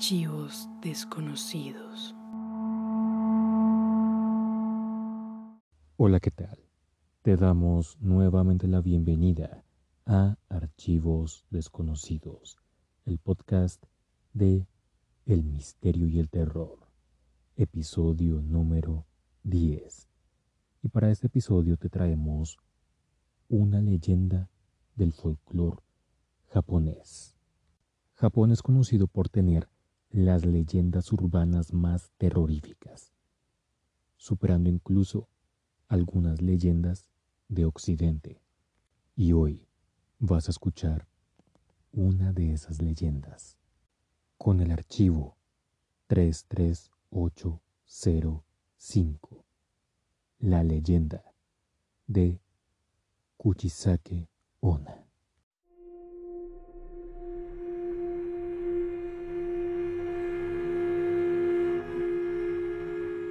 Archivos desconocidos. Hola, ¿qué tal? Te damos nuevamente la bienvenida a Archivos desconocidos, el podcast de El misterio y el terror, episodio número 10. Y para este episodio te traemos una leyenda del folclore japonés. Japón es conocido por tener las leyendas urbanas más terroríficas, superando incluso algunas leyendas de Occidente. Y hoy vas a escuchar una de esas leyendas con el archivo 33805, la leyenda de Kuchisake Ona.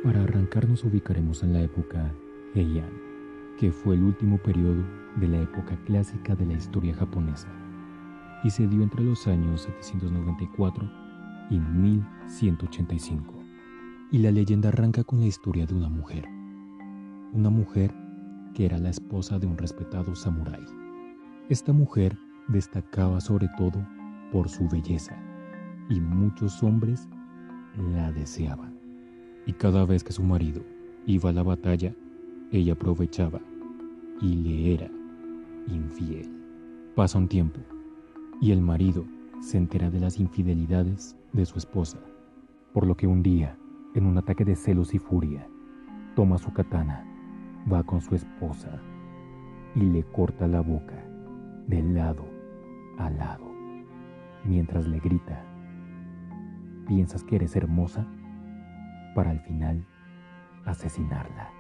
Para arrancar nos ubicaremos en la época Heian, que fue el último periodo de la época clásica de la historia japonesa y se dio entre los años 794 y 1185. Y la leyenda arranca con la historia de una mujer, una mujer que era la esposa de un respetado samurái. Esta mujer destacaba sobre todo por su belleza y muchos hombres la deseaban y cada vez que su marido iba a la batalla, ella aprovechaba y le era infiel. Pasa un tiempo y el marido se entera de las infidelidades de su esposa, por lo que un día, en un ataque de celos y furia, toma su katana, va con su esposa y le corta la boca de lado a lado, mientras le grita, ¿piensas que eres hermosa? Para al final asesinarla.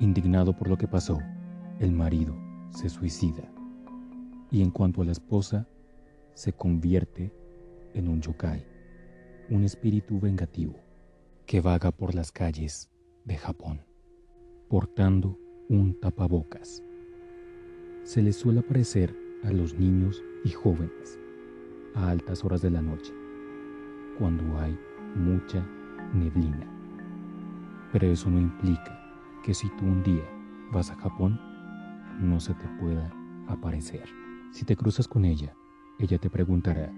Indignado por lo que pasó, el marido se suicida y en cuanto a la esposa, se convierte en un yokai, un espíritu vengativo que vaga por las calles de Japón, portando un tapabocas. Se le suele aparecer a los niños y jóvenes a altas horas de la noche, cuando hay mucha neblina. Pero eso no implica que si tú un día vas a Japón, no se te pueda aparecer. Si te cruzas con ella, ella te preguntará,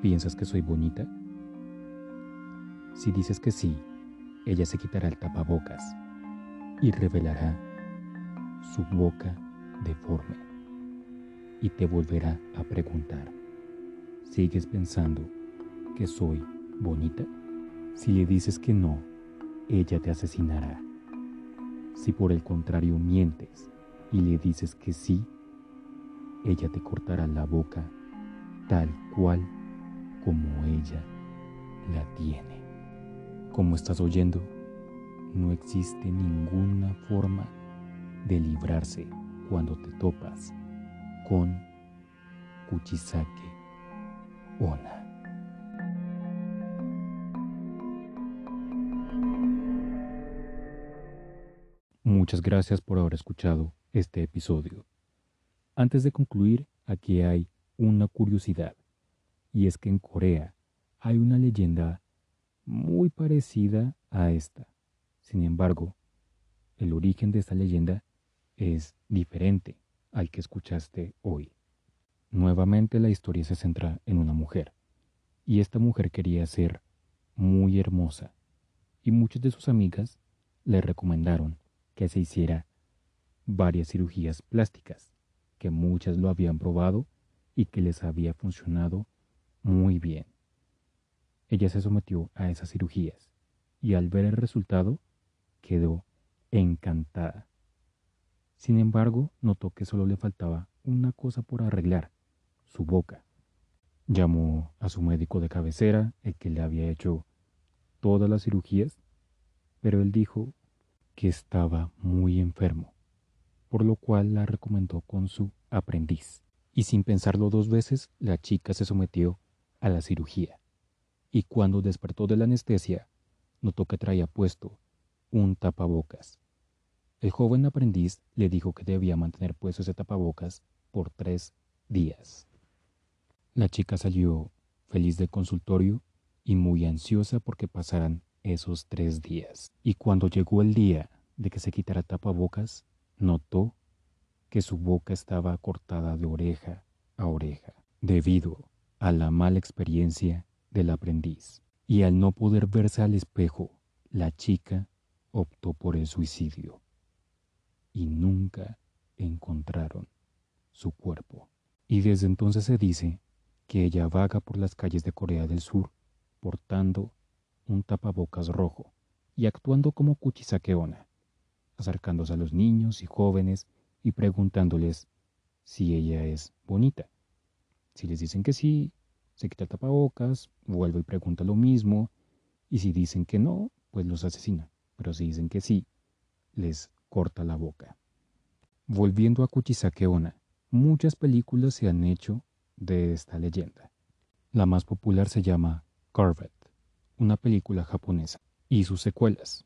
¿piensas que soy bonita? Si dices que sí, ella se quitará el tapabocas y revelará su boca deforme y te volverá a preguntar, ¿sigues pensando que soy bonita? Si le dices que no, ella te asesinará. Si por el contrario mientes y le dices que sí, ella te cortará la boca tal cual como ella la tiene. Como estás oyendo, no existe ninguna forma de librarse cuando te topas con Kuchisake Ona. Muchas gracias por haber escuchado este episodio. Antes de concluir, aquí hay una curiosidad, y es que en Corea hay una leyenda muy parecida a esta. Sin embargo, el origen de esta leyenda es diferente al que escuchaste hoy. Nuevamente la historia se centra en una mujer, y esta mujer quería ser muy hermosa, y muchas de sus amigas le recomendaron que se hiciera varias cirugías plásticas, que muchas lo habían probado y que les había funcionado muy bien. Ella se sometió a esas cirugías y al ver el resultado quedó encantada. Sin embargo, notó que solo le faltaba una cosa por arreglar, su boca. Llamó a su médico de cabecera, el que le había hecho todas las cirugías, pero él dijo que estaba muy enfermo, por lo cual la recomendó con su aprendiz. Y sin pensarlo dos veces, la chica se sometió a la cirugía. Y cuando despertó de la anestesia, notó que traía puesto un tapabocas. El joven aprendiz le dijo que debía mantener puesto ese tapabocas por tres días. La chica salió feliz del consultorio y muy ansiosa porque pasaran esos tres días. Y cuando llegó el día de que se quitara tapabocas, notó que su boca estaba cortada de oreja a oreja, debido a la mala experiencia del aprendiz. Y al no poder verse al espejo, la chica optó por el suicidio. Y nunca encontraron su cuerpo. Y desde entonces se dice que ella vaga por las calles de Corea del Sur portando un tapabocas rojo y actuando como Kuchisakeona, acercándose a los niños y jóvenes y preguntándoles si ella es bonita. Si les dicen que sí, se quita el tapabocas, vuelve y pregunta lo mismo, y si dicen que no, pues los asesina. Pero si dicen que sí, les corta la boca. Volviendo a Kuchisakeona, muchas películas se han hecho de esta leyenda. La más popular se llama Corvette, una película japonesa, y sus secuelas,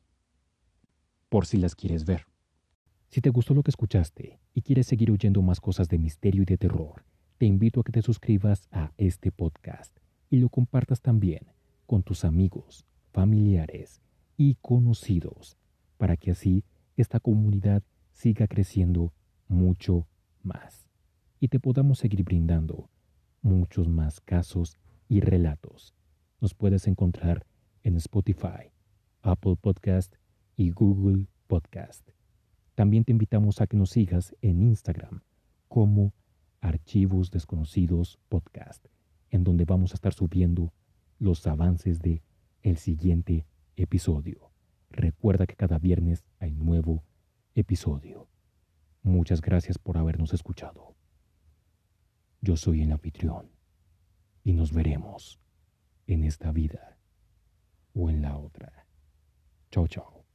por si las quieres ver. Si te gustó lo que escuchaste y quieres seguir oyendo más cosas de misterio y de terror, te invito a que te suscribas a este podcast y lo compartas también con tus amigos, familiares y conocidos, para que así esta comunidad siga creciendo mucho más y te podamos seguir brindando muchos más casos y relatos nos puedes encontrar en Spotify, Apple Podcast y Google Podcast. También te invitamos a que nos sigas en Instagram como Archivos Desconocidos Podcast, en donde vamos a estar subiendo los avances de el siguiente episodio. Recuerda que cada viernes hay nuevo episodio. Muchas gracias por habernos escuchado. Yo soy el anfitrión y nos veremos en esta vida o en la otra. Chao, chao.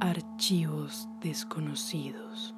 Archivos desconocidos.